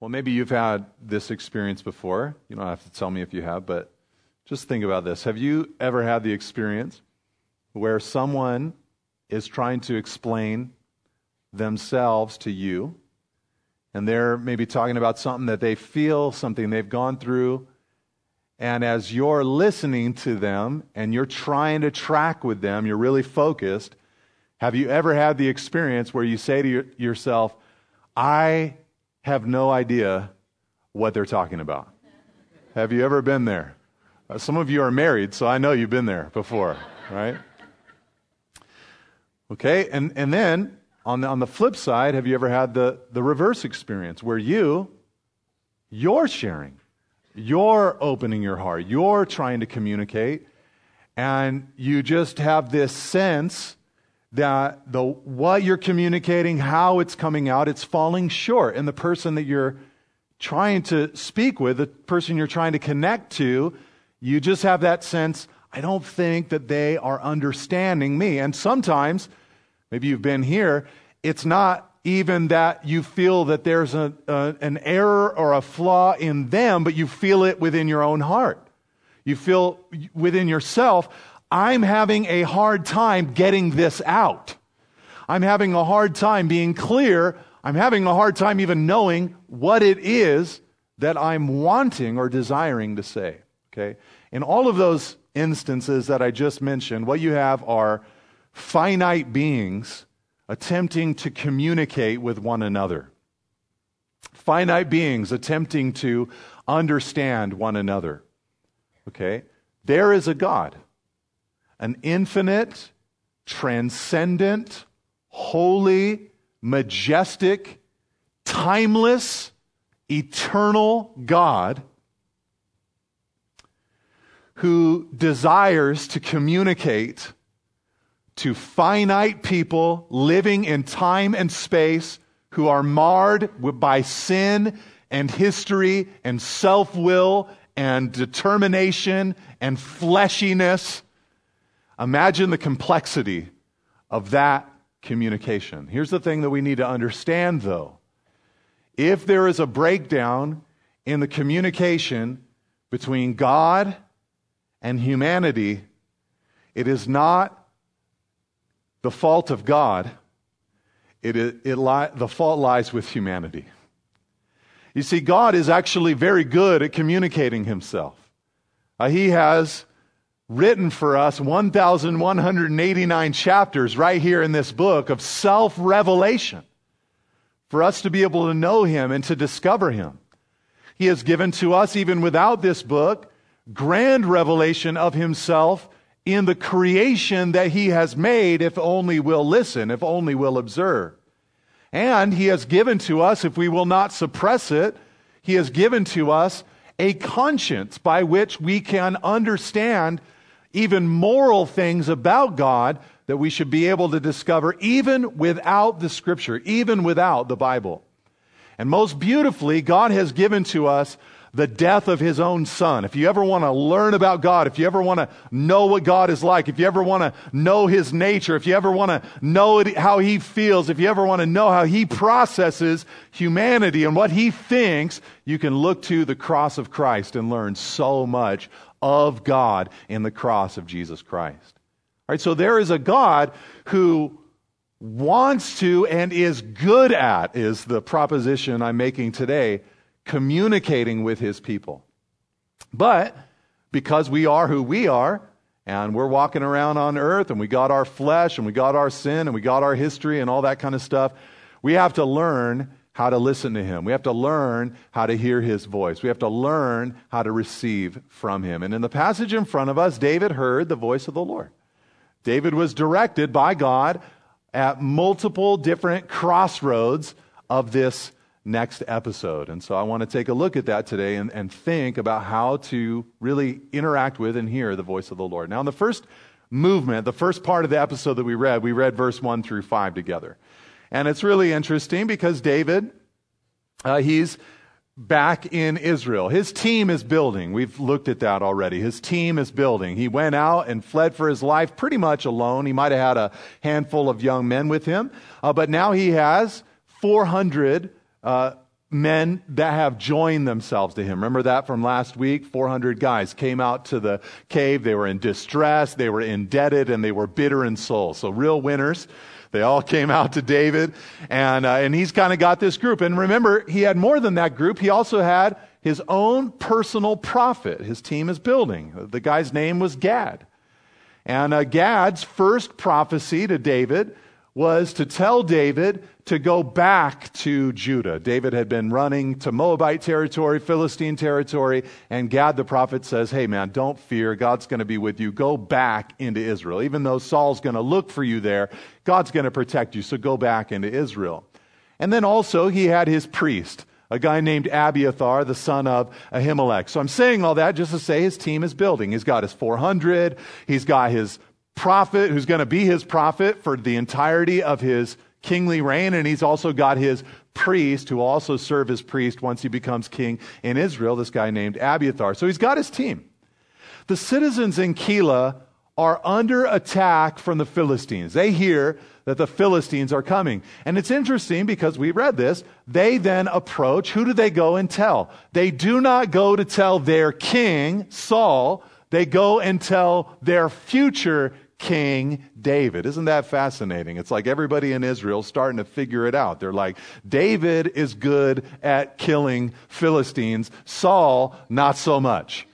Well, maybe you've had this experience before. You don't have to tell me if you have, but just think about this. Have you ever had the experience where someone is trying to explain themselves to you, and they're maybe talking about something that they feel, something they've gone through, and as you're listening to them and you're trying to track with them, you're really focused. Have you ever had the experience where you say to your, yourself, I have no idea what they're talking about? Have you ever been there? Uh, some of you are married, so I know you've been there before, right? Okay, and, and then on the, on the flip side, have you ever had the, the reverse experience where you, you're sharing, you're opening your heart, you're trying to communicate, and you just have this sense that the what you're communicating, how it's coming out, it's falling short. And the person that you're trying to speak with, the person you're trying to connect to, you just have that sense, I don't think that they are understanding me. And sometimes, maybe you've been here, it's not even that you feel that there's a, a, an error or a flaw in them, but you feel it within your own heart. You feel within yourself, I'm having a hard time getting this out. I'm having a hard time being clear. I'm having a hard time even knowing what it is that I'm wanting or desiring to say. Okay? In all of those instances that I just mentioned, what you have are finite beings attempting to communicate with one another. Finite beings attempting to understand one another. Okay? There is a God an infinite, transcendent, holy, majestic, timeless, eternal God who desires to communicate to finite people living in time and space who are marred by sin and history and self will and determination and fleshiness Imagine the complexity of that communication. Here's the thing that we need to understand, though. If there is a breakdown in the communication between God and humanity, it is not the fault of God. It, it, it li- the fault lies with humanity. You see, God is actually very good at communicating himself. Uh, he has written for us 1,189 chapters right here in this book of self revelation for us to be able to know Him and to discover Him. He has given to us, even without this book, grand revelation of Himself in the creation that He has made, if only we'll listen, if only we'll observe. And He has given to us, if we will not suppress it, He has given to us a conscience by which we can understand even moral things about God that we should be able to discover even without the scripture, even without the Bible. And most beautifully, God has given to us the death of his own son. If you ever want to learn about God, if you ever want to know what God is like, if you ever want to know his nature, if you ever want to know how he feels, if you ever want to know how he processes humanity and what he thinks, you can look to the cross of Christ and learn so much of God in the cross of Jesus Christ. All right, so there is a God who wants to and is good at, is the proposition I'm making today, communicating with his people. But because we are who we are, and we're walking around on earth, and we got our flesh, and we got our sin, and we got our history, and all that kind of stuff, we have to learn how to listen to him. We have to learn how to hear his voice. We have to learn how to receive from him. And in the passage in front of us, David heard the voice of the Lord. David was directed by God at multiple different crossroads of this next episode. And so I want to take a look at that today and, and think about how to really interact with and hear the voice of the Lord. Now, in the first movement, the first part of the episode that we read, we read verse 1 through 5 together. And it's really interesting because David, uh, he's back in Israel. His team is building. We've looked at that already. His team is building. He went out and fled for his life pretty much alone. He might have had a handful of young men with him, uh, but now he has 400 uh, men that have joined themselves to him. Remember that from last week? 400 guys came out to the cave. They were in distress, they were indebted, and they were bitter in soul. So, real winners. They all came out to David, and, uh, and he's kind of got this group. And remember, he had more than that group. He also had his own personal prophet. His team is building. The guy's name was Gad. And uh, Gad's first prophecy to David was to tell David to go back to Judah. David had been running to Moabite territory, Philistine territory, and Gad the prophet says, Hey man, don't fear. God's going to be with you. Go back into Israel. Even though Saul's going to look for you there, God's going to protect you. So go back into Israel. And then also he had his priest, a guy named Abiathar, the son of Ahimelech. So I'm saying all that just to say his team is building. He's got his 400. He's got his prophet who's going to be his prophet for the entirety of his kingly reign. And he's also got his priest who will also serve as priest once he becomes king in Israel, this guy named Abiathar. So he's got his team. The citizens in Keilah are under attack from the Philistines. They hear that the Philistines are coming. And it's interesting because we read this. They then approach. Who do they go and tell? They do not go to tell their king, Saul. They go and tell their future King David. Isn't that fascinating? It's like everybody in Israel starting to figure it out. They're like, David is good at killing Philistines, Saul, not so much.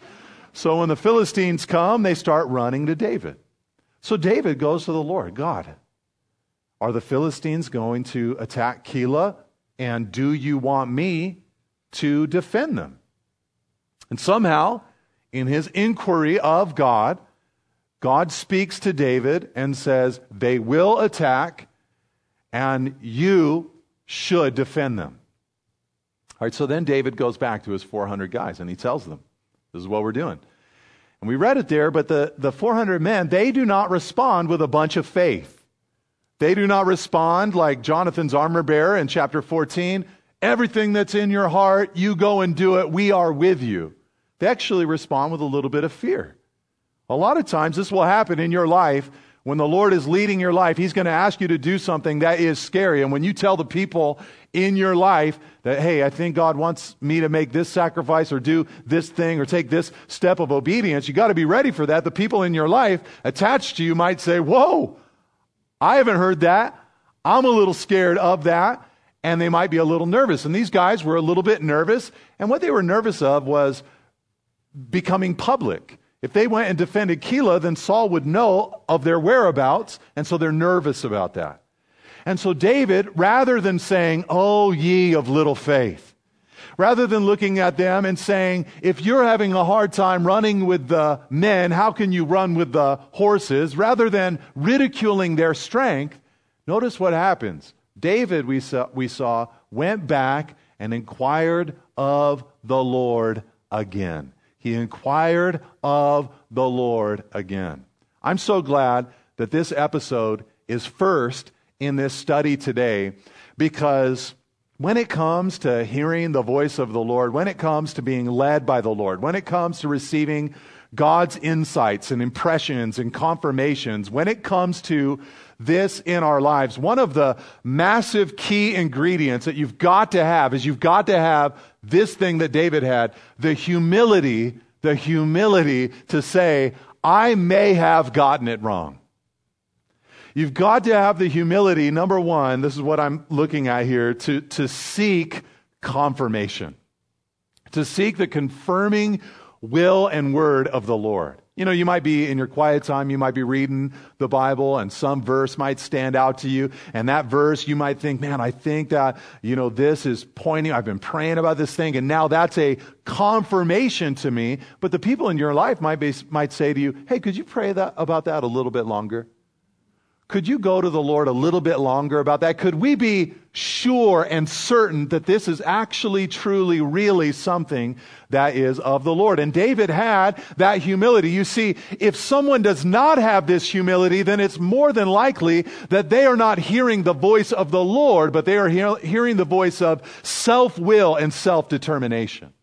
So when the Philistines come, they start running to David. So David goes to the Lord God, are the Philistines going to attack Keilah? And do you want me to defend them? And somehow, in his inquiry of God, God speaks to David and says, They will attack, and you should defend them. All right, so then David goes back to his 400 guys and he tells them, This is what we're doing. And we read it there, but the, the 400 men, they do not respond with a bunch of faith. They do not respond like Jonathan's armor bearer in chapter 14. Everything that's in your heart, you go and do it. We are with you. They actually respond with a little bit of fear. A lot of times, this will happen in your life. When the Lord is leading your life, He's going to ask you to do something that is scary. And when you tell the people in your life that, hey, I think God wants me to make this sacrifice or do this thing or take this step of obedience, you got to be ready for that. The people in your life attached to you might say, whoa, I haven't heard that. I'm a little scared of that. And they might be a little nervous. And these guys were a little bit nervous. And what they were nervous of was becoming public. If they went and defended Keilah, then Saul would know of their whereabouts, and so they're nervous about that. And so David, rather than saying, Oh, ye of little faith, rather than looking at them and saying, If you're having a hard time running with the men, how can you run with the horses? Rather than ridiculing their strength, notice what happens. David, we saw, we saw went back and inquired of the Lord again. He inquired of the Lord again. I'm so glad that this episode is first in this study today because when it comes to hearing the voice of the Lord, when it comes to being led by the Lord, when it comes to receiving God's insights and impressions and confirmations, when it comes to this in our lives, one of the massive key ingredients that you've got to have is you've got to have this thing that David had the humility, the humility to say, I may have gotten it wrong. You've got to have the humility, number one, this is what I'm looking at here, to, to seek confirmation, to seek the confirming will and word of the Lord. You know, you might be in your quiet time, you might be reading the Bible, and some verse might stand out to you. And that verse, you might think, man, I think that, you know, this is pointing, I've been praying about this thing, and now that's a confirmation to me. But the people in your life might, be, might say to you, hey, could you pray that, about that a little bit longer? Could you go to the Lord a little bit longer about that? Could we be sure and certain that this is actually, truly, really something that is of the Lord? And David had that humility. You see, if someone does not have this humility, then it's more than likely that they are not hearing the voice of the Lord, but they are hearing the voice of self will and self determination.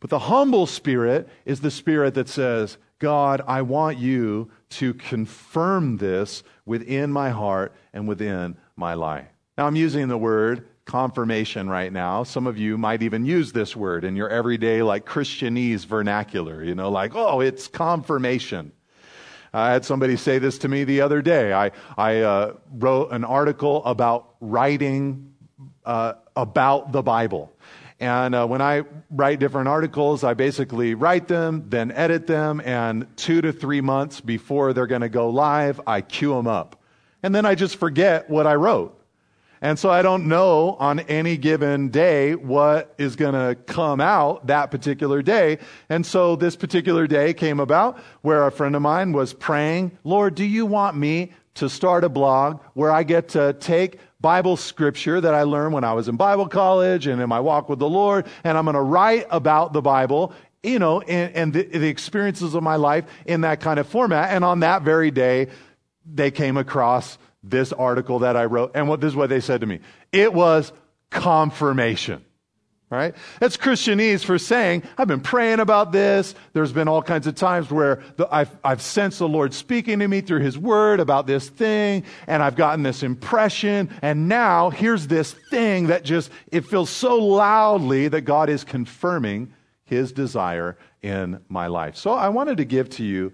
But the humble spirit is the spirit that says, God, I want you to confirm this within my heart and within my life. Now, I'm using the word confirmation right now. Some of you might even use this word in your everyday, like Christianese vernacular, you know, like, oh, it's confirmation. I had somebody say this to me the other day. I, I uh, wrote an article about writing uh, about the Bible. And uh, when I write different articles, I basically write them, then edit them, and two to three months before they're going to go live, I cue them up. And then I just forget what I wrote. And so I don't know on any given day what is going to come out that particular day. And so this particular day came about where a friend of mine was praying, Lord, do you want me to start a blog where I get to take Bible scripture that I learned when I was in Bible college and in my walk with the Lord, and I'm going to write about the Bible you know, and, and the, the, experiences of my life in that kind of format. And on that very day, they came across this article that I wrote. And what, this is what they said to me. It was confirmation. Right? That's Christianese for saying, I've been praying about this. There's been all kinds of times where the, I've, I've sensed the Lord speaking to me through His Word about this thing, and I've gotten this impression, and now here's this thing that just, it feels so loudly that God is confirming His desire in my life. So I wanted to give to you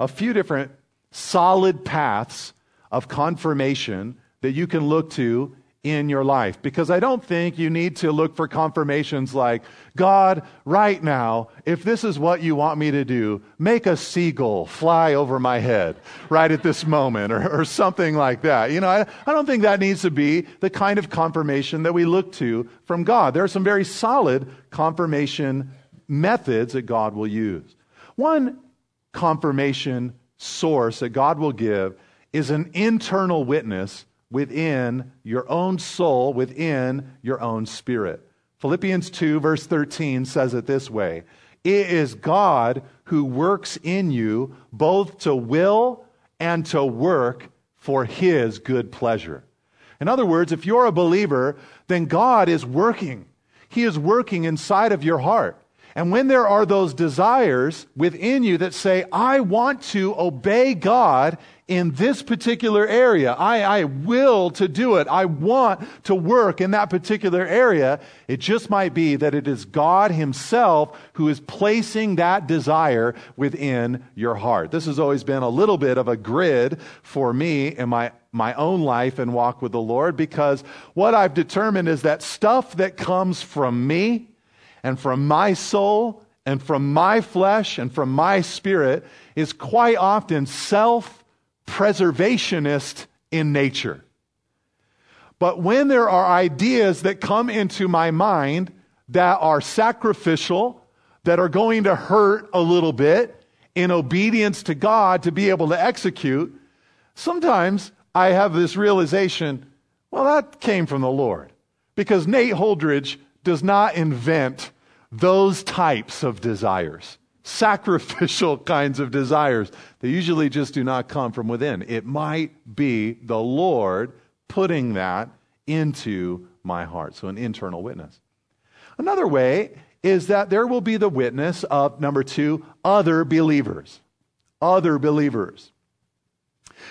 a few different solid paths of confirmation that you can look to in your life. Because I don't think you need to look for confirmations like, God, right now, if this is what you want me to do, make a seagull fly over my head right at this moment, or, or something like that. You know, I, I don't think that needs to be the kind of confirmation that we look to from God. There are some very solid confirmation methods that God will use. One confirmation source that God will give is an internal witness within your own soul, within your own spirit. Philippians 2, verse 13 says it this way It is God who works in you both to will and to work for his good pleasure. In other words, if you're a believer, then God is working. He is working inside of your heart. And when there are those desires within you that say, I want to obey God in this particular area, I, I will to do it, I want to work in that particular area, it just might be that it is God Himself who is placing that desire within your heart. This has always been a little bit of a grid for me in my my own life and walk with the Lord because what I've determined is that stuff that comes from me and from my soul and from my flesh and from my spirit is quite often self preservationist in nature. But when there are ideas that come into my mind that are sacrificial, that are going to hurt a little bit in obedience to God to be able to execute, sometimes I have this realization well, that came from the Lord. Because Nate Holdridge does not invent those types of desires, sacrificial kinds of desires. They usually just do not come from within. It might be the Lord putting that into my heart. So, an internal witness. Another way is that there will be the witness of, number two, other believers. Other believers.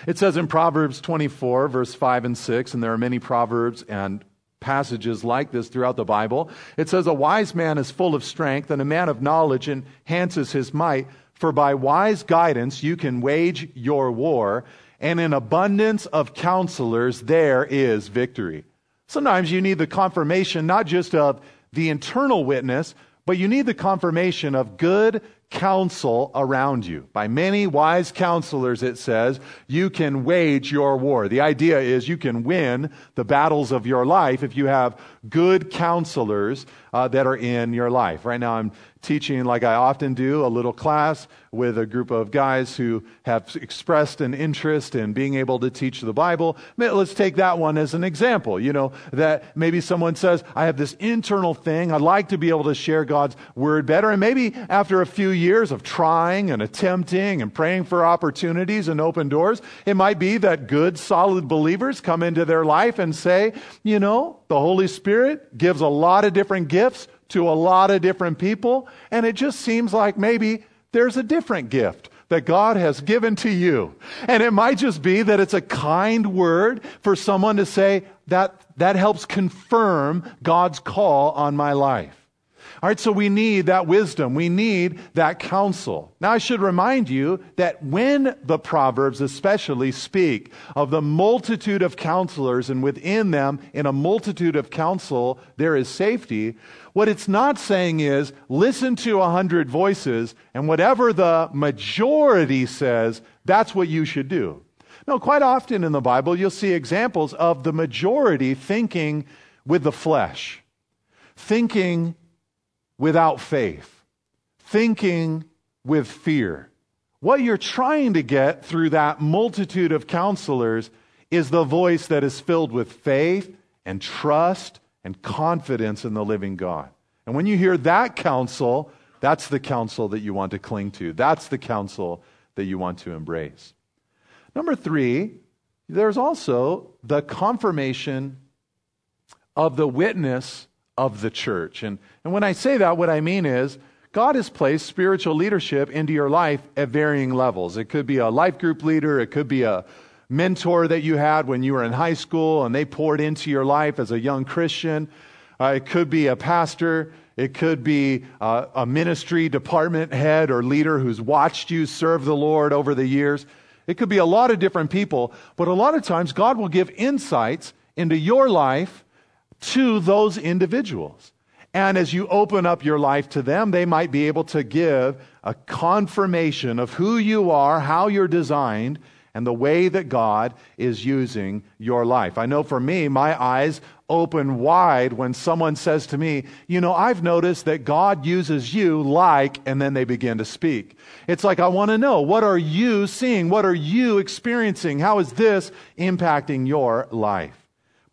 It says in Proverbs 24, verse 5 and 6, and there are many proverbs and passages like this throughout the Bible. It says, A wise man is full of strength, and a man of knowledge enhances his might. For by wise guidance you can wage your war, and in abundance of counselors there is victory. Sometimes you need the confirmation not just of the internal witness, but you need the confirmation of good counsel around you. By many wise counselors, it says, you can wage your war. The idea is you can win the battles of your life if you have good counselors uh, that are in your life. Right now, I'm teaching, like I often do, a little class with a group of guys who have expressed an interest in being able to teach the Bible. Let's take that one as an example. You know, that maybe someone says, I have this internal thing. I'd like to be able to share God's word better. And maybe after a few years of trying and attempting and praying for opportunities and open doors, it might be that good, solid believers come into their life and say, you know, the Holy Spirit gives a lot of different gifts to a lot of different people, and it just seems like maybe there's a different gift that God has given to you. And it might just be that it's a kind word for someone to say, that that helps confirm God's call on my life. All right, so we need that wisdom. We need that counsel. Now, I should remind you that when the Proverbs especially speak of the multitude of counselors, and within them, in a multitude of counsel, there is safety, what it's not saying is listen to a hundred voices, and whatever the majority says, that's what you should do. No, quite often in the Bible, you'll see examples of the majority thinking with the flesh, thinking without faith, thinking with fear. What you're trying to get through that multitude of counselors is the voice that is filled with faith and trust and confidence in the living God. And when you hear that counsel, that's the counsel that you want to cling to. That's the counsel that you want to embrace. Number three, there's also the confirmation of the witness of the church. And, and when I say that, what I mean is God has placed spiritual leadership into your life at varying levels. It could be a life group leader, it could be a mentor that you had when you were in high school and they poured into your life as a young Christian. Uh, it could be a pastor. It could be uh, a ministry department head or leader who's watched you serve the Lord over the years. It could be a lot of different people, but a lot of times God will give insights into your life to those individuals. And as you open up your life to them, they might be able to give a confirmation of who you are, how you're designed, and the way that God is using your life. I know for me, my eyes open wide when someone says to me, You know, I've noticed that God uses you like, and then they begin to speak. It's like, I want to know, what are you seeing? What are you experiencing? How is this impacting your life?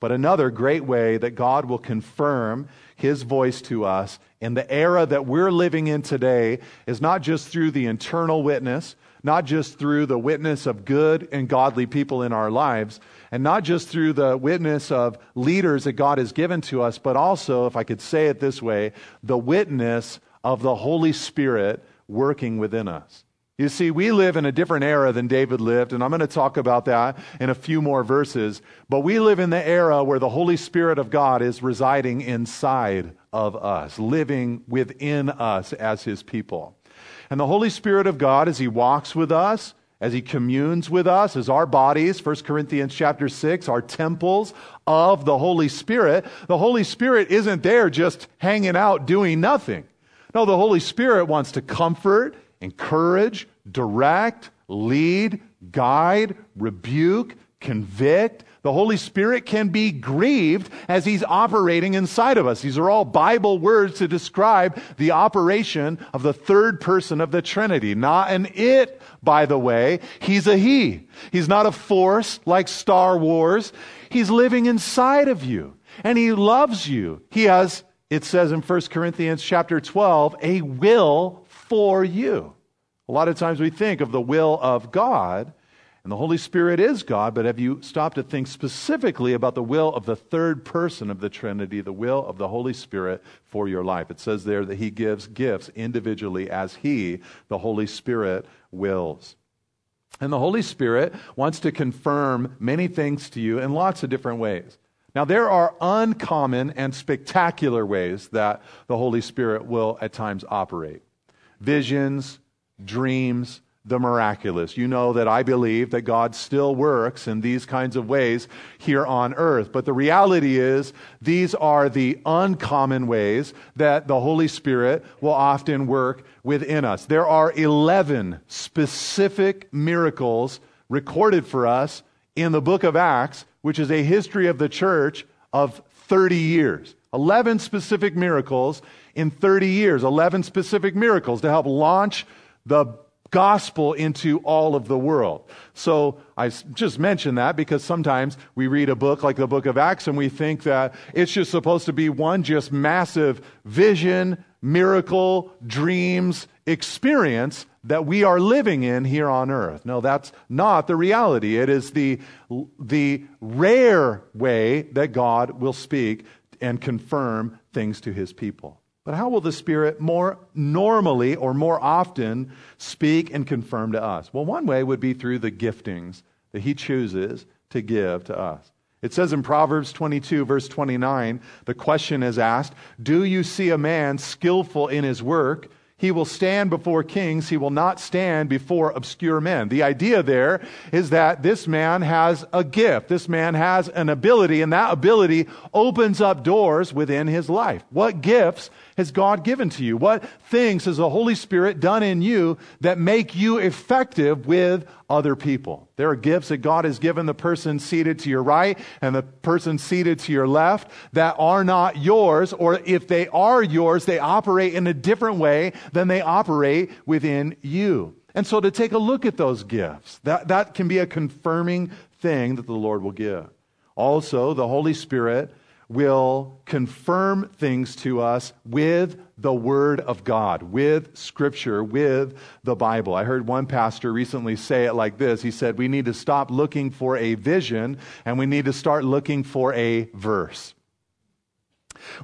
But another great way that God will confirm his voice to us in the era that we're living in today is not just through the internal witness, not just through the witness of good and godly people in our lives, and not just through the witness of leaders that God has given to us, but also, if I could say it this way, the witness of the Holy Spirit working within us. You see, we live in a different era than David lived, and I'm going to talk about that in a few more verses. But we live in the era where the Holy Spirit of God is residing inside of us, living within us as his people. And the Holy Spirit of God, as he walks with us, as he communes with us, as our bodies, 1 Corinthians chapter 6, are temples of the Holy Spirit, the Holy Spirit isn't there just hanging out doing nothing. No, the Holy Spirit wants to comfort encourage, direct, lead, guide, rebuke, convict. The Holy Spirit can be grieved as He's operating inside of us. These are all Bible words to describe the operation of the third person of the Trinity. Not an it, by the way. He's a He. He's not a force like Star Wars. He's living inside of you. And He loves you. He has, it says in 1 Corinthians chapter 12, a will for you. A lot of times we think of the will of God, and the Holy Spirit is God, but have you stopped to think specifically about the will of the third person of the Trinity, the will of the Holy Spirit for your life? It says there that He gives gifts individually as He, the Holy Spirit, wills. And the Holy Spirit wants to confirm many things to you in lots of different ways. Now, there are uncommon and spectacular ways that the Holy Spirit will at times operate visions, dreams, the miraculous. You know that I believe that God still works in these kinds of ways here on earth. But the reality is, these are the uncommon ways that the Holy Spirit will often work within us. There are 11 specific miracles recorded for us in the book of Acts, which is a history of the church of 30 years. 11 specific miracles in 30 years, 11 specific miracles to help launch the gospel into all of the world. So I just mention that because sometimes we read a book like the book of Acts and we think that it's just supposed to be one just massive vision, miracle, dreams, experience that we are living in here on earth. No, that's not the reality. It is the, the rare way that God will speak and confirm things to his people. But how will the Spirit more normally or more often speak and confirm to us? Well, one way would be through the giftings that He chooses to give to us. It says in Proverbs 22, verse 29, the question is asked Do you see a man skillful in his work? He will stand before kings. He will not stand before obscure men. The idea there is that this man has a gift. This man has an ability, and that ability opens up doors within his life. What gifts has God given to you? What things has the Holy Spirit done in you that make you effective with other people? There are gifts that God has given the person seated to your right and the person seated to your left that are not yours, or if they are yours, they operate in a different way than they operate within you. And so to take a look at those gifts, that, that can be a confirming thing that the Lord will give. Also, the Holy Spirit will confirm things to us with the Word of God, with Scripture, with the Bible. I heard one pastor recently say it like this He said, We need to stop looking for a vision and we need to start looking for a verse.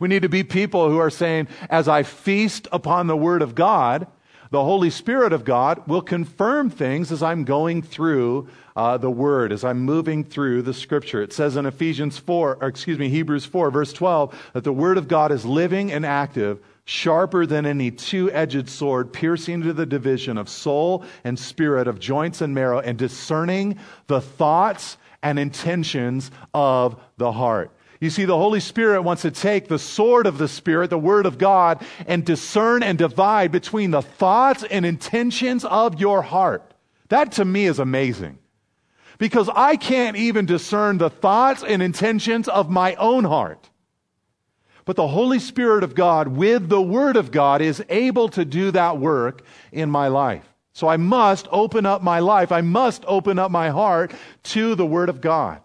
We need to be people who are saying, As I feast upon the Word of God, the Holy Spirit of God will confirm things as I'm going through uh, the Word, as I'm moving through the Scripture. It says in Ephesians 4, or excuse me, Hebrews 4, verse 12, that the Word of God is living and active, sharper than any two edged sword, piercing to the division of soul and spirit, of joints and marrow, and discerning the thoughts and intentions of the heart. You see, the Holy Spirit wants to take the sword of the Spirit, the Word of God, and discern and divide between the thoughts and intentions of your heart. That to me is amazing. Because I can't even discern the thoughts and intentions of my own heart. But the Holy Spirit of God, with the Word of God, is able to do that work in my life. So I must open up my life. I must open up my heart to the Word of God.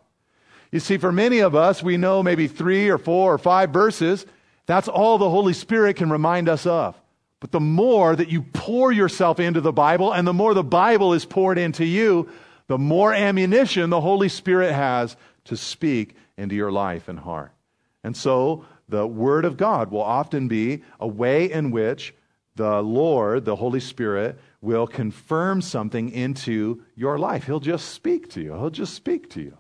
You see, for many of us, we know maybe three or four or five verses. That's all the Holy Spirit can remind us of. But the more that you pour yourself into the Bible and the more the Bible is poured into you, the more ammunition the Holy Spirit has to speak into your life and heart. And so the Word of God will often be a way in which the Lord, the Holy Spirit, will confirm something into your life. He'll just speak to you. He'll just speak to you.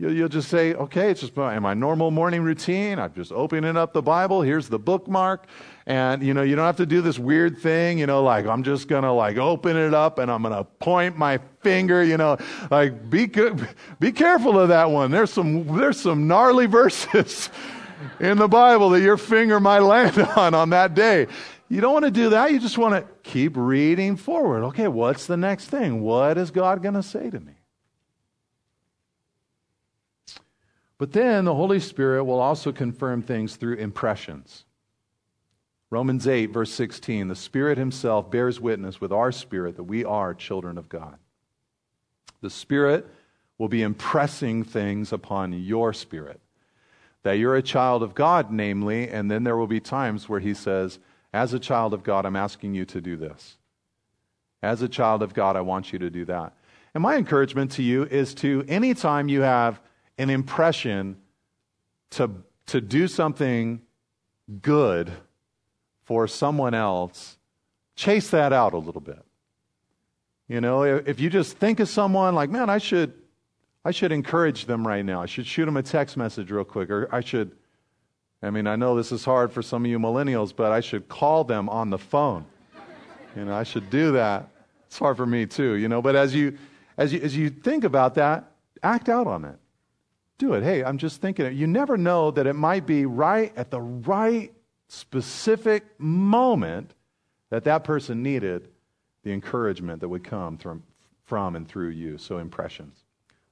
You'll, just say, okay, it's just my, my normal morning routine. I'm just opening up the Bible. Here's the bookmark. And, you know, you don't have to do this weird thing, you know, like I'm just going to like open it up and I'm going to point my finger, you know, like be, be careful of that one. There's some, there's some gnarly verses in the Bible that your finger might land on on that day. You don't want to do that. You just want to keep reading forward. Okay, what's the next thing? What is God going to say to me? But then the Holy Spirit will also confirm things through impressions. Romans 8, verse 16 the Spirit Himself bears witness with our spirit that we are children of God. The Spirit will be impressing things upon your spirit that you're a child of God, namely, and then there will be times where He says, As a child of God, I'm asking you to do this. As a child of God, I want you to do that. And my encouragement to you is to, anytime you have an impression to, to do something good for someone else, chase that out a little bit. You know, if you just think of someone like, man, I should, I should encourage them right now. I should shoot them a text message real quick, or I should, I mean, I know this is hard for some of you millennials, but I should call them on the phone. You know, I should do that. It's hard for me too, you know, but as you, as you, as you think about that, act out on it do it. Hey, I'm just thinking, it. you never know that it might be right at the right specific moment that that person needed the encouragement that would come from, from and through you. So, impressions.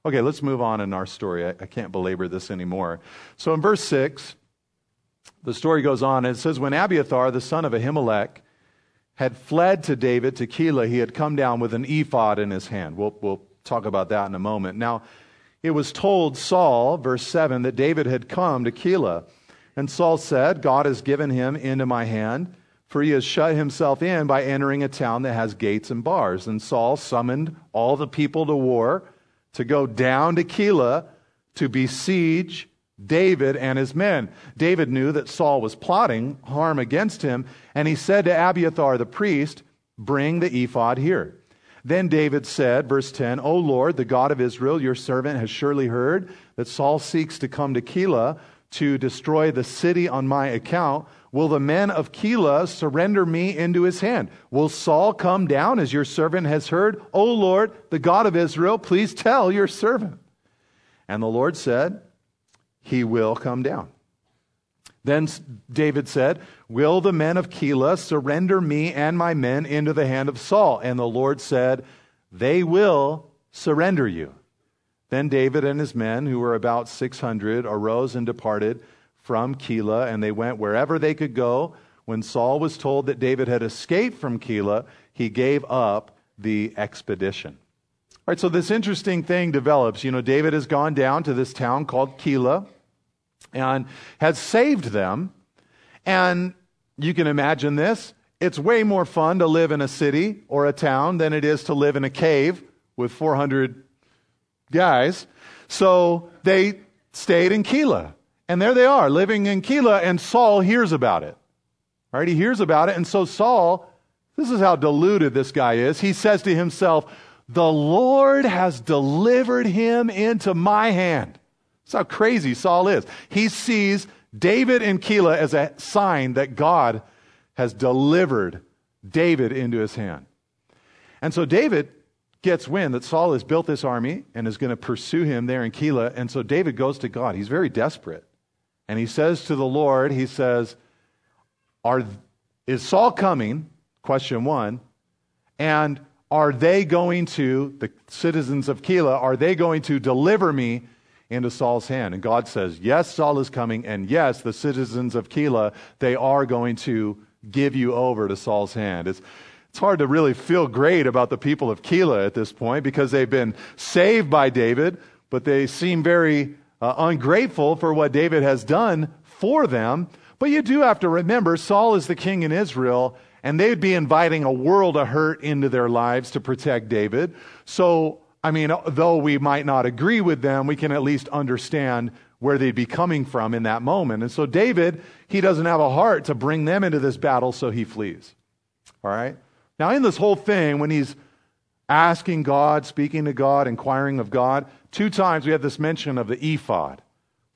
Okay, let's move on in our story. I, I can't belabor this anymore. So, in verse 6, the story goes on, and it says, When Abiathar, the son of Ahimelech, had fled to David to Keilah, he had come down with an ephod in his hand. We'll, we'll talk about that in a moment. Now, it was told Saul, verse 7, that David had come to Keilah. And Saul said, God has given him into my hand, for he has shut himself in by entering a town that has gates and bars. And Saul summoned all the people to war to go down to Keilah to besiege David and his men. David knew that Saul was plotting harm against him, and he said to Abiathar the priest, Bring the ephod here. Then David said, verse 10, O Lord, the God of Israel, your servant has surely heard that Saul seeks to come to Keilah to destroy the city on my account. Will the men of Keilah surrender me into his hand? Will Saul come down as your servant has heard? O Lord, the God of Israel, please tell your servant. And the Lord said, He will come down. Then David said, Will the men of Keilah surrender me and my men into the hand of Saul? And the Lord said, They will surrender you. Then David and his men, who were about 600, arose and departed from Keilah, and they went wherever they could go. When Saul was told that David had escaped from Keilah, he gave up the expedition. All right, so this interesting thing develops. You know, David has gone down to this town called Keilah and has saved them. And you can imagine this. It's way more fun to live in a city or a town than it is to live in a cave with 400 guys. So they stayed in Keilah. And there they are, living in Keilah, and Saul hears about it. Right? He hears about it. And so Saul, this is how deluded this guy is. He says to himself, The Lord has delivered him into my hand. That's how crazy Saul is. He sees David in Keilah as a sign that God has delivered David into his hand. And so David gets wind that Saul has built this army and is going to pursue him there in Keilah. And so David goes to God. He's very desperate. And he says to the Lord, he says, Are, Is Saul coming? Question one. And are they going to, the citizens of Keilah, are they going to deliver me into Saul's hand? And God says, Yes, Saul is coming. And yes, the citizens of Keilah, they are going to give you over to Saul's hand. It's, it's hard to really feel great about the people of Keilah at this point because they've been saved by David, but they seem very uh, ungrateful for what David has done for them. But you do have to remember Saul is the king in Israel, and they'd be inviting a world of hurt into their lives to protect David. So, I mean, though we might not agree with them, we can at least understand where they'd be coming from in that moment. And so, David, he doesn't have a heart to bring them into this battle, so he flees. All right? Now, in this whole thing, when he's asking God, speaking to God, inquiring of God, two times we have this mention of the ephod.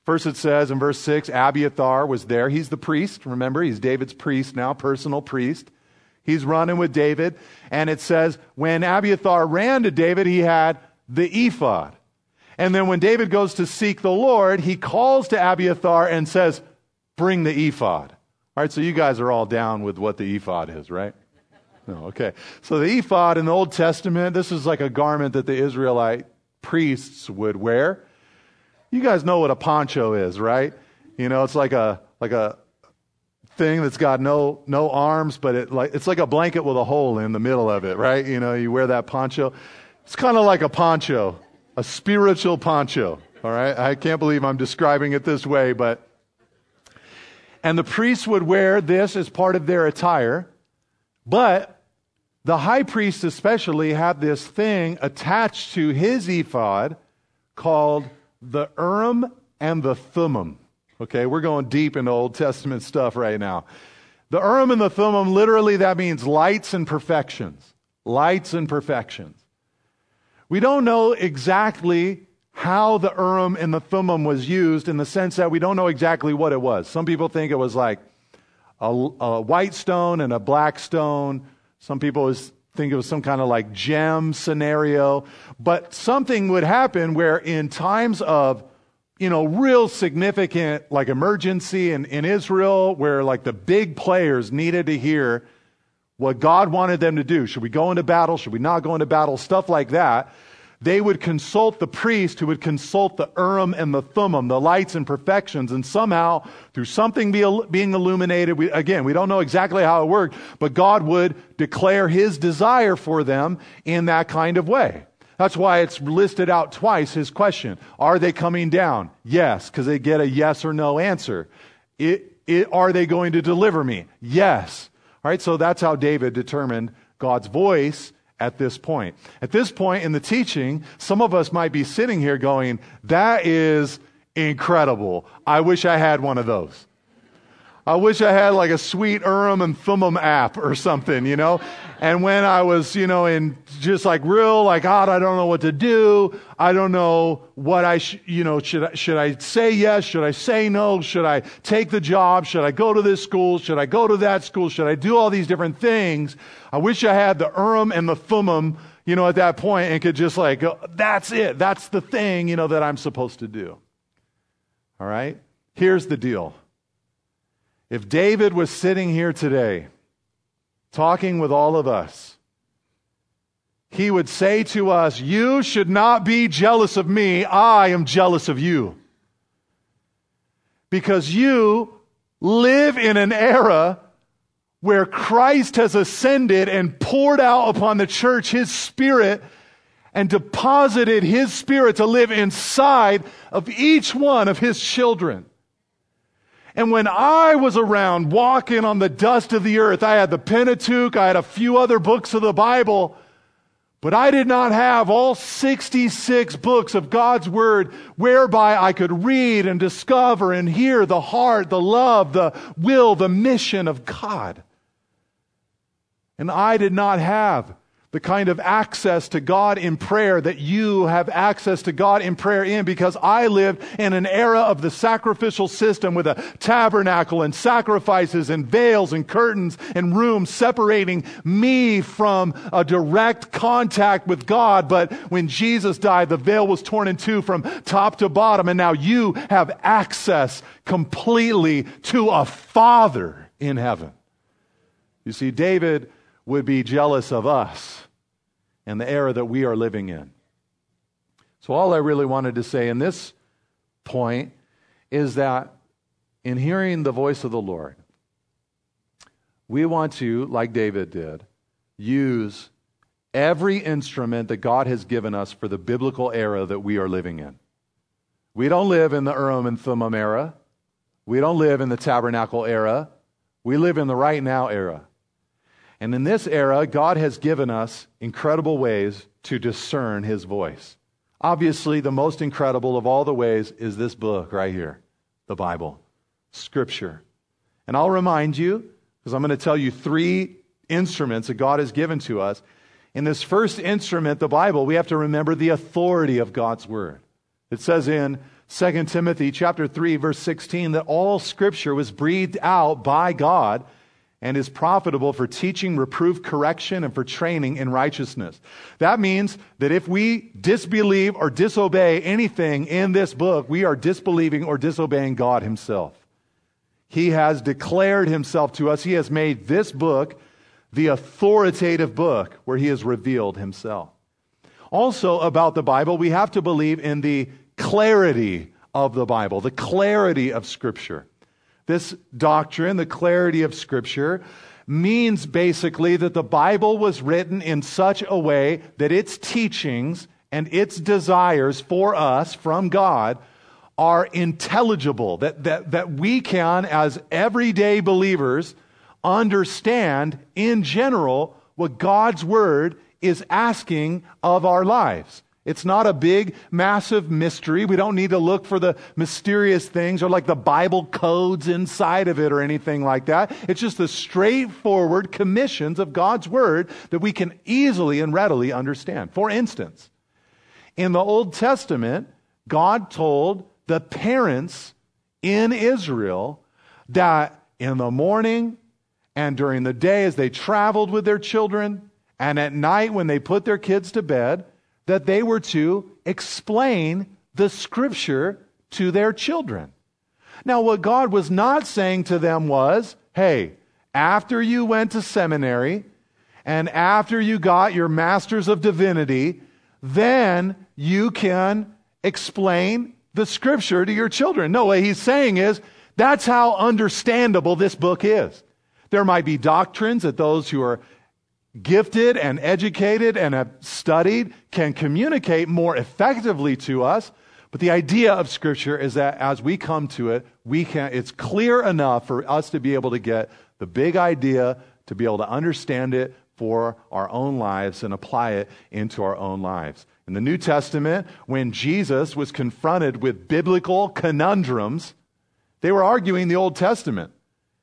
First, it says in verse 6 Abiathar was there. He's the priest. Remember, he's David's priest now, personal priest. He's running with David. And it says, when Abiathar ran to David, he had the ephod. And then when David goes to seek the Lord, he calls to Abiathar and says, Bring the ephod. All right, so you guys are all down with what the ephod is, right? No, okay. So the ephod in the Old Testament, this is like a garment that the Israelite priests would wear. You guys know what a poncho is, right? You know, it's like a like a thing that's got no no arms, but it like it's like a blanket with a hole in the middle of it, right? You know, you wear that poncho. It's kind of like a poncho, a spiritual poncho. All right, I can't believe I'm describing it this way, but and the priests would wear this as part of their attire, but the high priest, especially, had this thing attached to his ephod called the Urim and the Thummim. Okay, we're going deep into Old Testament stuff right now. The Urim and the Thummim, literally, that means lights and perfections. Lights and perfections. We don't know exactly how the Urim and the Thummim was used in the sense that we don't know exactly what it was. Some people think it was like a, a white stone and a black stone some people think it was some kind of like gem scenario, but something would happen where in times of you know, real significant like emergency in, in Israel where like the big players needed to hear what God wanted them to do. Should we go into battle? Should we not go into battle? Stuff like that they would consult the priest who would consult the Urim and the Thummim, the lights and perfections, and somehow, through something be, being illuminated, we, again, we don't know exactly how it worked, but God would declare his desire for them in that kind of way. That's why it's listed out twice, his question. Are they coming down? Yes, because they get a yes or no answer. It, it, are they going to deliver me? Yes. All right, so that's how David determined God's voice at this point. At this point in the teaching, some of us might be sitting here going, That is incredible. I wish I had one of those. I wish I had like a sweet Urim and Thummim app or something, you know? And when I was, you know, in just like real, like, God, I don't know what to do. I don't know what I, sh- you know, should I, should I say yes? Should I say no? Should I take the job? Should I go to this school? Should I go to that school? Should I do all these different things? I wish I had the Urim and the Thummim, you know, at that point and could just like, that's it. That's the thing, you know, that I'm supposed to do. All right? Here's the deal. If David was sitting here today talking with all of us, he would say to us, You should not be jealous of me. I am jealous of you. Because you live in an era where Christ has ascended and poured out upon the church his spirit and deposited his spirit to live inside of each one of his children. And when I was around walking on the dust of the earth, I had the Pentateuch, I had a few other books of the Bible, but I did not have all 66 books of God's Word whereby I could read and discover and hear the heart, the love, the will, the mission of God. And I did not have the kind of access to God in prayer that you have access to God in prayer in because I lived in an era of the sacrificial system with a tabernacle and sacrifices and veils and curtains and rooms separating me from a direct contact with God. But when Jesus died, the veil was torn in two from top to bottom and now you have access completely to a father in heaven. You see, David would be jealous of us and the era that we are living in. So, all I really wanted to say in this point is that in hearing the voice of the Lord, we want to, like David did, use every instrument that God has given us for the biblical era that we are living in. We don't live in the Urim and Thummim era. We don't live in the tabernacle era. We live in the right now era. And in this era, God has given us incredible ways to discern his voice. Obviously, the most incredible of all the ways is this book right here, the Bible, Scripture. And I'll remind you, because I'm going to tell you three instruments that God has given to us. In this first instrument, the Bible, we have to remember the authority of God's Word. It says in 2 Timothy chapter 3 verse 16 that all scripture was breathed out by God and is profitable for teaching, reproof, correction, and for training in righteousness. That means that if we disbelieve or disobey anything in this book, we are disbelieving or disobeying God Himself. He has declared Himself to us. He has made this book the authoritative book where He has revealed Himself. Also, about the Bible, we have to believe in the clarity of the Bible, the clarity of Scripture. This doctrine, the clarity of Scripture, means basically that the Bible was written in such a way that its teachings and its desires for us from God are intelligible, that, that, that we can, as everyday believers, understand in general what God's Word is asking of our lives. It's not a big, massive mystery. We don't need to look for the mysterious things or like the Bible codes inside of it or anything like that. It's just the straightforward commissions of God's Word that we can easily and readily understand. For instance, in the Old Testament, God told the parents in Israel that in the morning and during the day as they traveled with their children and at night when they put their kids to bed, that they were to explain the scripture to their children. Now, what God was not saying to them was, hey, after you went to seminary and after you got your master's of divinity, then you can explain the scripture to your children. No, what he's saying is that's how understandable this book is. There might be doctrines that those who are gifted and educated and have studied can communicate more effectively to us. But the idea of Scripture is that as we come to it, we can, it's clear enough for us to be able to get the big idea, to be able to understand it for our own lives and apply it into our own lives. In the New Testament, when Jesus was confronted with biblical conundrums, they were arguing the Old Testament.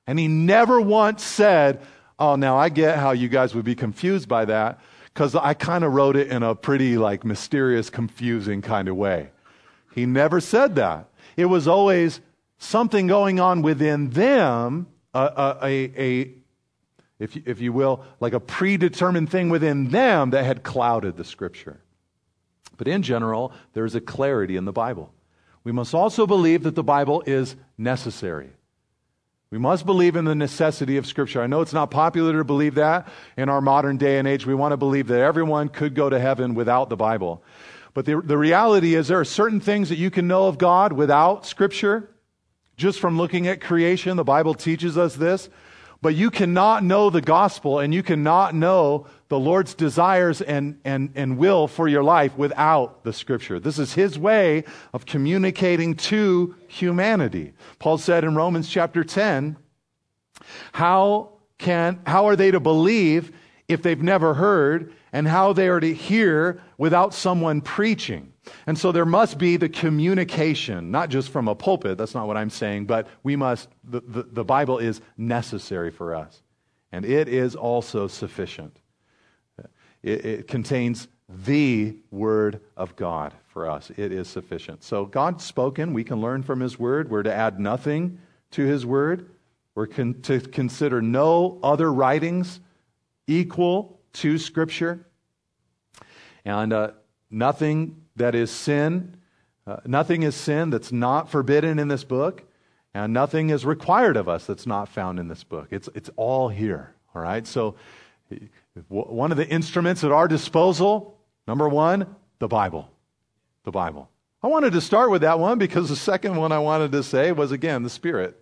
And he never once said, Oh, now I get how you guys would be confused by that because I kind of wrote it in a pretty like mysterious, confusing kind of way. He never said that. It was always something going on within them, a, a, a if, if you will, like a predetermined thing within them that had clouded the scripture. But in general, there's a clarity in the Bible. We must also believe that the Bible is necessary. We must believe in the necessity of Scripture. I know it's not popular to believe that in our modern day and age. We want to believe that everyone could go to heaven without the Bible. But the, the reality is, there are certain things that you can know of God without Scripture. Just from looking at creation, the Bible teaches us this. But you cannot know the gospel and you cannot know the Lord's desires and, and, and will for your life without the scripture. This is his way of communicating to humanity. Paul said in Romans chapter 10, how can, how are they to believe if they've never heard and how they are to hear without someone preaching? And so there must be the communication, not just from a pulpit, that's not what I'm saying, but we must, the, the, the, Bible is necessary for us. And it is also sufficient. It, it contains the Word of God for us. It is sufficient. So God's spoken. We can learn from His Word. We're to add nothing to His Word. We're con- to consider no other writings equal to Scripture. And uh, nothing that is sin. Uh, nothing is sin that's not forbidden in this book, and nothing is required of us that's not found in this book. It's, it's all here, all right? So, one of the instruments at our disposal, number one, the Bible. The Bible. I wanted to start with that one because the second one I wanted to say was, again, the Spirit.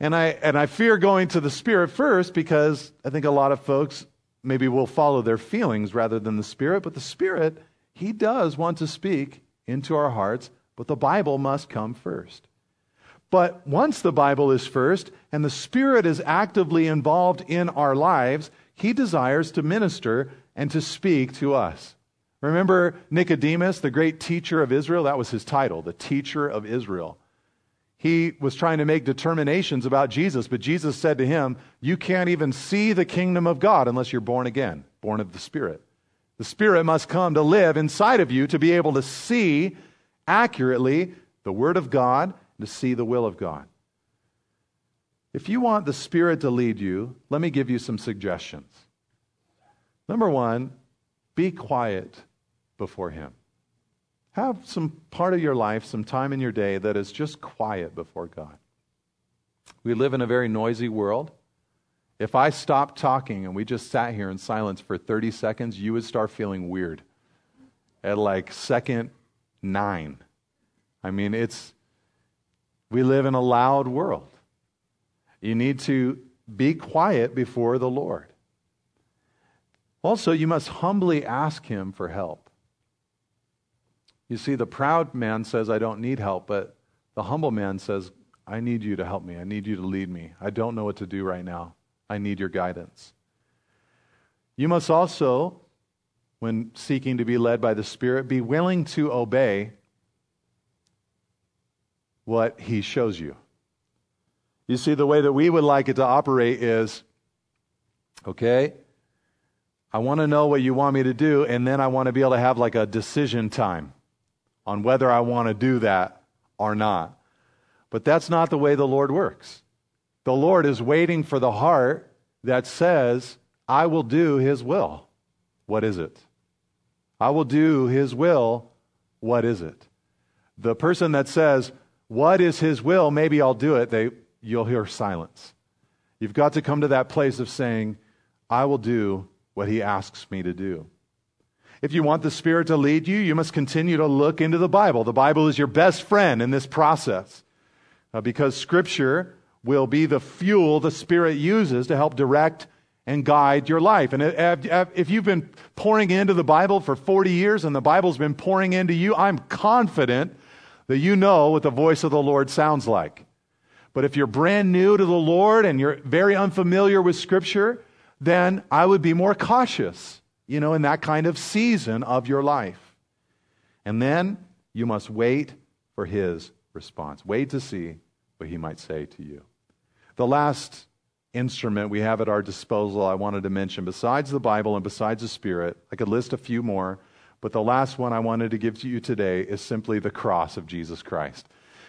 And I, and I fear going to the Spirit first because I think a lot of folks maybe will follow their feelings rather than the Spirit, but the Spirit he does want to speak into our hearts, but the Bible must come first. But once the Bible is first and the Spirit is actively involved in our lives, He desires to minister and to speak to us. Remember Nicodemus, the great teacher of Israel? That was his title, the teacher of Israel. He was trying to make determinations about Jesus, but Jesus said to him, You can't even see the kingdom of God unless you're born again, born of the Spirit. The Spirit must come to live inside of you to be able to see accurately the Word of God, to see the will of God. If you want the Spirit to lead you, let me give you some suggestions. Number one, be quiet before Him. Have some part of your life, some time in your day that is just quiet before God. We live in a very noisy world. If I stopped talking and we just sat here in silence for 30 seconds, you would start feeling weird at like second nine. I mean, it's, we live in a loud world. You need to be quiet before the Lord. Also, you must humbly ask Him for help. You see, the proud man says, I don't need help, but the humble man says, I need you to help me. I need you to lead me. I don't know what to do right now. I need your guidance. You must also, when seeking to be led by the Spirit, be willing to obey what He shows you. You see, the way that we would like it to operate is okay, I want to know what you want me to do, and then I want to be able to have like a decision time on whether I want to do that or not. But that's not the way the Lord works. The Lord is waiting for the heart that says, I will do his will. What is it? I will do his will. What is it? The person that says, What is his will? Maybe I'll do it. They, you'll hear silence. You've got to come to that place of saying, I will do what he asks me to do. If you want the Spirit to lead you, you must continue to look into the Bible. The Bible is your best friend in this process uh, because Scripture will be the fuel the Spirit uses to help direct and guide your life. And if you've been pouring into the Bible for 40 years and the Bible's been pouring into you, I'm confident that you know what the voice of the Lord sounds like. But if you're brand new to the Lord and you're very unfamiliar with Scripture, then I would be more cautious, you know, in that kind of season of your life. And then you must wait for His response. Wait to see what He might say to you. The last instrument we have at our disposal I wanted to mention, besides the Bible and besides the Spirit, I could list a few more, but the last one I wanted to give to you today is simply the cross of Jesus Christ.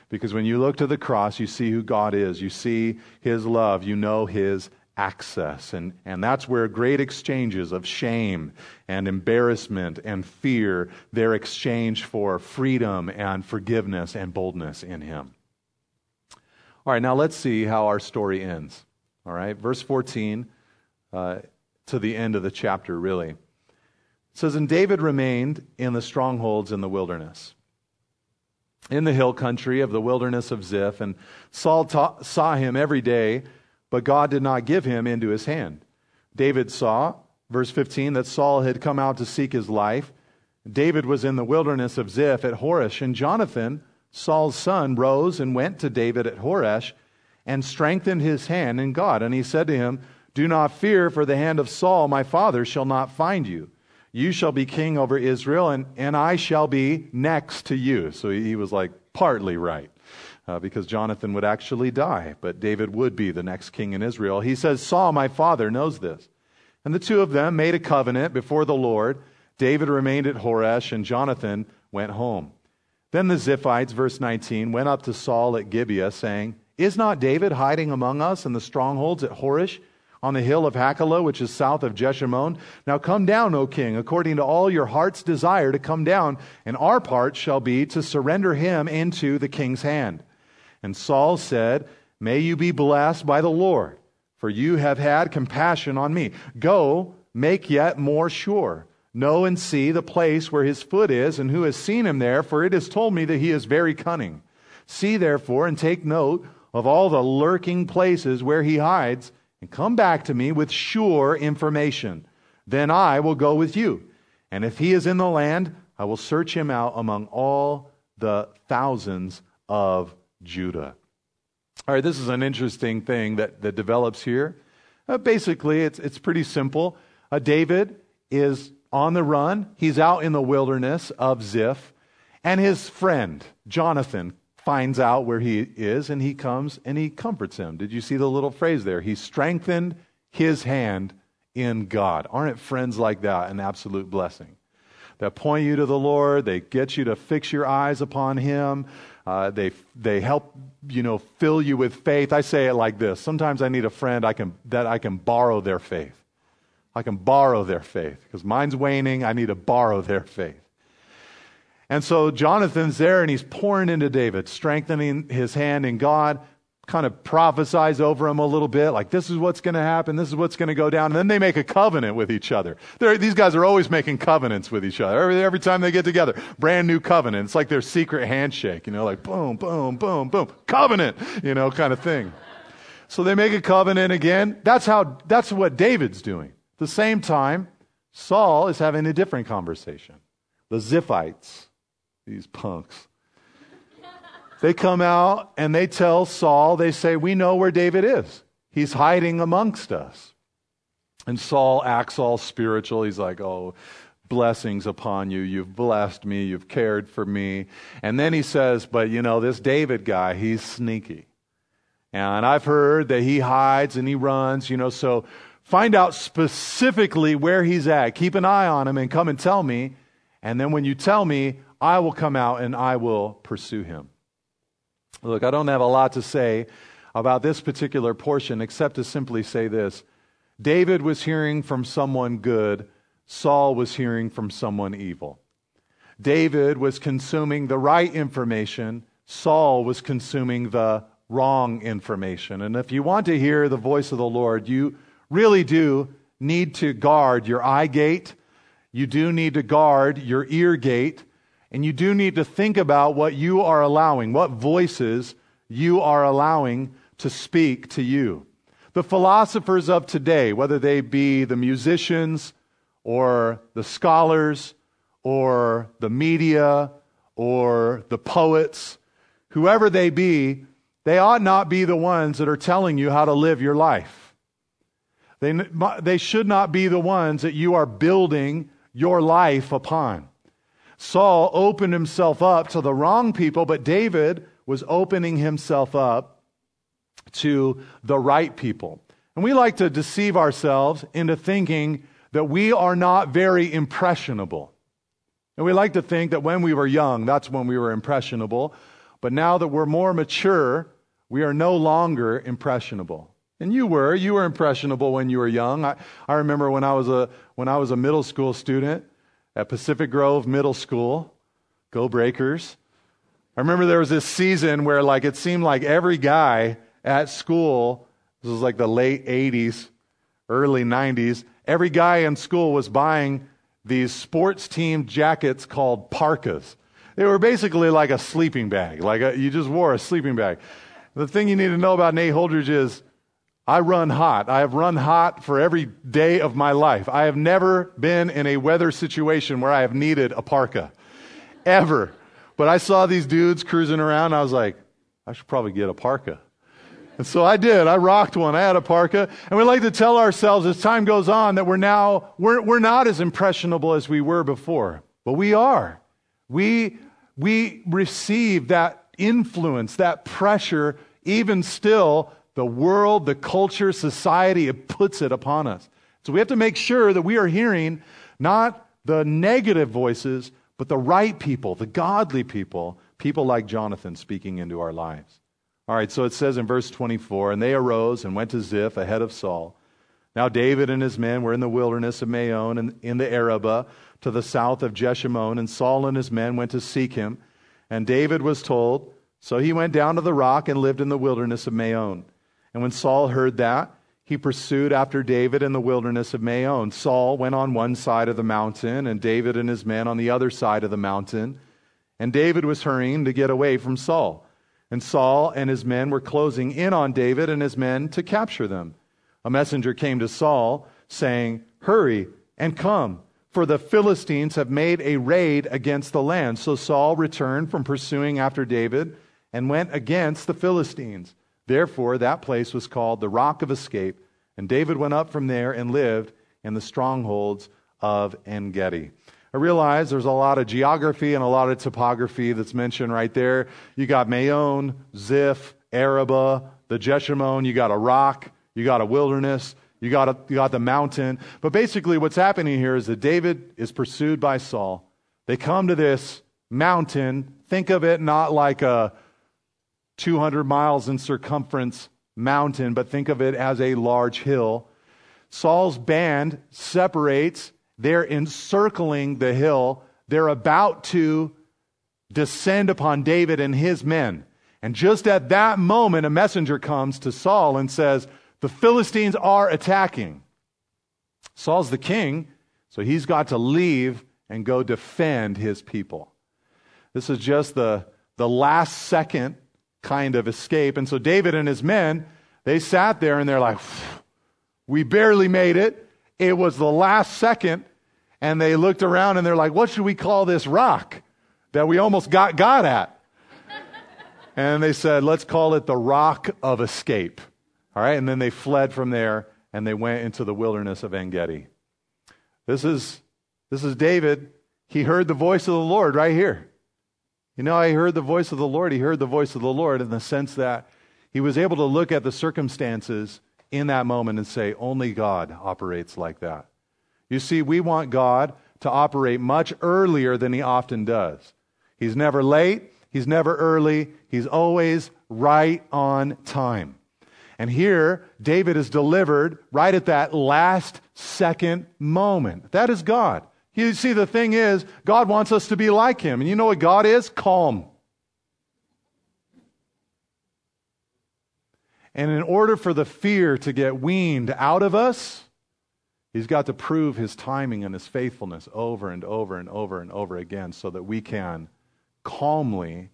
Because when you look to the cross, you see who God is. You see His love. You know His access. And, and that's where great exchanges of shame and embarrassment and fear, they're exchanged for freedom and forgiveness and boldness in Him. All right, now let's see how our story ends. All right, verse 14 uh, to the end of the chapter, really. It says, And David remained in the strongholds in the wilderness in the hill country of the wilderness of Ziph, and Saul ta- saw him every day, but God did not give him into his hand. David saw, verse 15, that Saul had come out to seek his life. David was in the wilderness of Ziph at Horesh, and Jonathan, Saul's son, rose and went to David at Horesh and strengthened his hand in God. And he said to him, Do not fear, for the hand of Saul, my father, shall not find you. You shall be king over Israel, and, and I shall be next to you. So he was like partly right. Uh, because Jonathan would actually die, but David would be the next king in Israel. He says, Saul, my father, knows this. And the two of them made a covenant before the Lord. David remained at Horesh, and Jonathan went home. Then the Ziphites, verse 19, went up to Saul at Gibeah, saying, Is not David hiding among us in the strongholds at Horesh? on the hill of Hachilah, which is south of Jeshimon. Now come down, O king, according to all your heart's desire to come down, and our part shall be to surrender him into the king's hand. And Saul said, May you be blessed by the Lord, for you have had compassion on me. Go, make yet more sure. Know and see the place where his foot is, and who has seen him there, for it is told me that he is very cunning. See therefore, and take note of all the lurking places where he hides and come back to me with sure information. Then I will go with you. And if he is in the land, I will search him out among all the thousands of Judah. All right, this is an interesting thing that, that develops here. Uh, basically, it's, it's pretty simple. Uh, David is on the run, he's out in the wilderness of Ziph, and his friend, Jonathan, finds out where he is and he comes and he comforts him. Did you see the little phrase there? He strengthened his hand in God. Aren't friends like that an absolute blessing? That point you to the Lord, they get you to fix your eyes upon him. Uh, they, they help, you know, fill you with faith. I say it like this. Sometimes I need a friend I can, that I can borrow their faith. I can borrow their faith because mine's waning. I need to borrow their faith. And so Jonathan's there and he's pouring into David, strengthening his hand in God, kind of prophesies over him a little bit, like this is what's going to happen, this is what's going to go down. And then they make a covenant with each other. They're, these guys are always making covenants with each other. Every, every time they get together, brand new covenant. It's like their secret handshake, you know, like boom, boom, boom, boom, covenant, you know, kind of thing. So they make a covenant again. That's how, that's what David's doing. At the same time, Saul is having a different conversation. The Ziphites these punks. They come out and they tell Saul, they say, We know where David is. He's hiding amongst us. And Saul acts all spiritual. He's like, Oh, blessings upon you. You've blessed me. You've cared for me. And then he says, But you know, this David guy, he's sneaky. And I've heard that he hides and he runs, you know, so find out specifically where he's at. Keep an eye on him and come and tell me. And then when you tell me, I will come out and I will pursue him. Look, I don't have a lot to say about this particular portion except to simply say this David was hearing from someone good, Saul was hearing from someone evil. David was consuming the right information, Saul was consuming the wrong information. And if you want to hear the voice of the Lord, you really do need to guard your eye gate. You do need to guard your ear gate. And you do need to think about what you are allowing, what voices you are allowing to speak to you. The philosophers of today, whether they be the musicians or the scholars or the media or the poets, whoever they be, they ought not be the ones that are telling you how to live your life. They, they should not be the ones that you are building your life upon. Saul opened himself up to the wrong people, but David was opening himself up to the right people. And we like to deceive ourselves into thinking that we are not very impressionable. And we like to think that when we were young, that's when we were impressionable. But now that we're more mature, we are no longer impressionable. And you were. You were impressionable when you were young. I, I remember when I, was a, when I was a middle school student at Pacific Grove Middle School. Go Breakers. I remember there was this season where like it seemed like every guy at school, this was like the late 80s, early 90s, every guy in school was buying these sports team jackets called parkas. They were basically like a sleeping bag, like a, you just wore a sleeping bag. The thing you need to know about Nate Holdridge is I run hot. I have run hot for every day of my life. I have never been in a weather situation where I have needed a parka, ever. But I saw these dudes cruising around. I was like, I should probably get a parka. And so I did. I rocked one. I had a parka. And we like to tell ourselves as time goes on that we're now, we're, we're not as impressionable as we were before. But we are. We, we receive that influence, that pressure even still, the world, the culture, society, it puts it upon us. So we have to make sure that we are hearing not the negative voices, but the right people, the godly people, people like Jonathan speaking into our lives. All right, so it says in verse 24, and they arose and went to Ziph ahead of Saul. Now David and his men were in the wilderness of Maon and in the Arabah to the south of Jeshimon, and Saul and his men went to seek him. And David was told, so he went down to the rock and lived in the wilderness of Maon. And when Saul heard that, he pursued after David in the wilderness of Maon. Saul went on one side of the mountain, and David and his men on the other side of the mountain. And David was hurrying to get away from Saul. And Saul and his men were closing in on David and his men to capture them. A messenger came to Saul, saying, Hurry and come for the Philistines have made a raid against the land. So Saul returned from pursuing after David and went against the Philistines. Therefore, that place was called the Rock of Escape. And David went up from there and lived in the strongholds of En Gedi. I realize there's a lot of geography and a lot of topography that's mentioned right there. You got Maon, Ziph, Arabah, the Jeshimon, you got a rock, you got a wilderness, you got, a, you got the mountain. But basically, what's happening here is that David is pursued by Saul. They come to this mountain. Think of it not like a 200 miles in circumference mountain, but think of it as a large hill. Saul's band separates. They're encircling the hill. They're about to descend upon David and his men. And just at that moment, a messenger comes to Saul and says, The Philistines are attacking. Saul's the king, so he's got to leave and go defend his people. This is just the, the last second kind of escape. And so David and his men, they sat there and they're like, we barely made it. It was the last second. And they looked around and they're like, what should we call this rock that we almost got God at? and they said, let's call it the rock of escape. All right. And then they fled from there and they went into the wilderness of En. This is, this is David. He heard the voice of the Lord right here. You know, I heard the voice of the Lord. He heard the voice of the Lord in the sense that he was able to look at the circumstances in that moment and say, only God operates like that. You see, we want God to operate much earlier than he often does. He's never late, he's never early, he's always right on time. And here, David is delivered right at that last second moment. That is God. You see, the thing is, God wants us to be like Him. And you know what God is? Calm. And in order for the fear to get weaned out of us, He's got to prove His timing and His faithfulness over and over and over and over again so that we can calmly,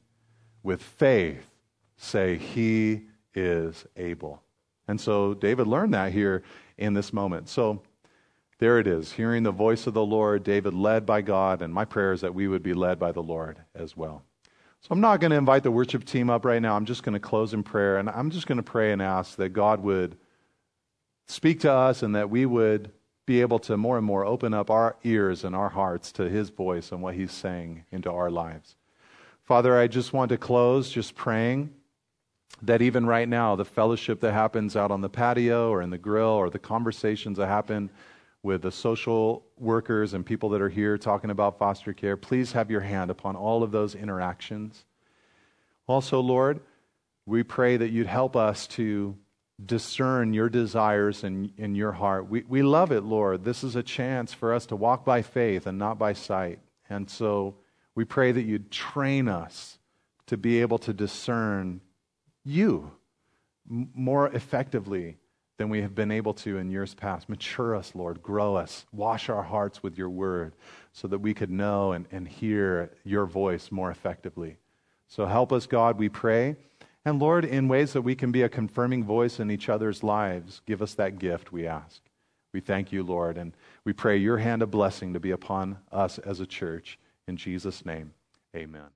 with faith, say, He is able. And so David learned that here in this moment. So, there it is, hearing the voice of the Lord, David led by God, and my prayer is that we would be led by the Lord as well. So I'm not going to invite the worship team up right now. I'm just going to close in prayer, and I'm just going to pray and ask that God would speak to us and that we would be able to more and more open up our ears and our hearts to His voice and what He's saying into our lives. Father, I just want to close just praying that even right now, the fellowship that happens out on the patio or in the grill or the conversations that happen with the social workers and people that are here talking about foster care, please have your hand upon all of those interactions. Also, Lord, we pray that you'd help us to discern your desires in, in your heart. We, we love it, Lord. This is a chance for us to walk by faith and not by sight. And so we pray that you'd train us to be able to discern you more effectively than we have been able to in years past. Mature us, Lord. Grow us. Wash our hearts with your word so that we could know and, and hear your voice more effectively. So help us, God, we pray. And Lord, in ways that we can be a confirming voice in each other's lives, give us that gift, we ask. We thank you, Lord, and we pray your hand of blessing to be upon us as a church. In Jesus' name, amen.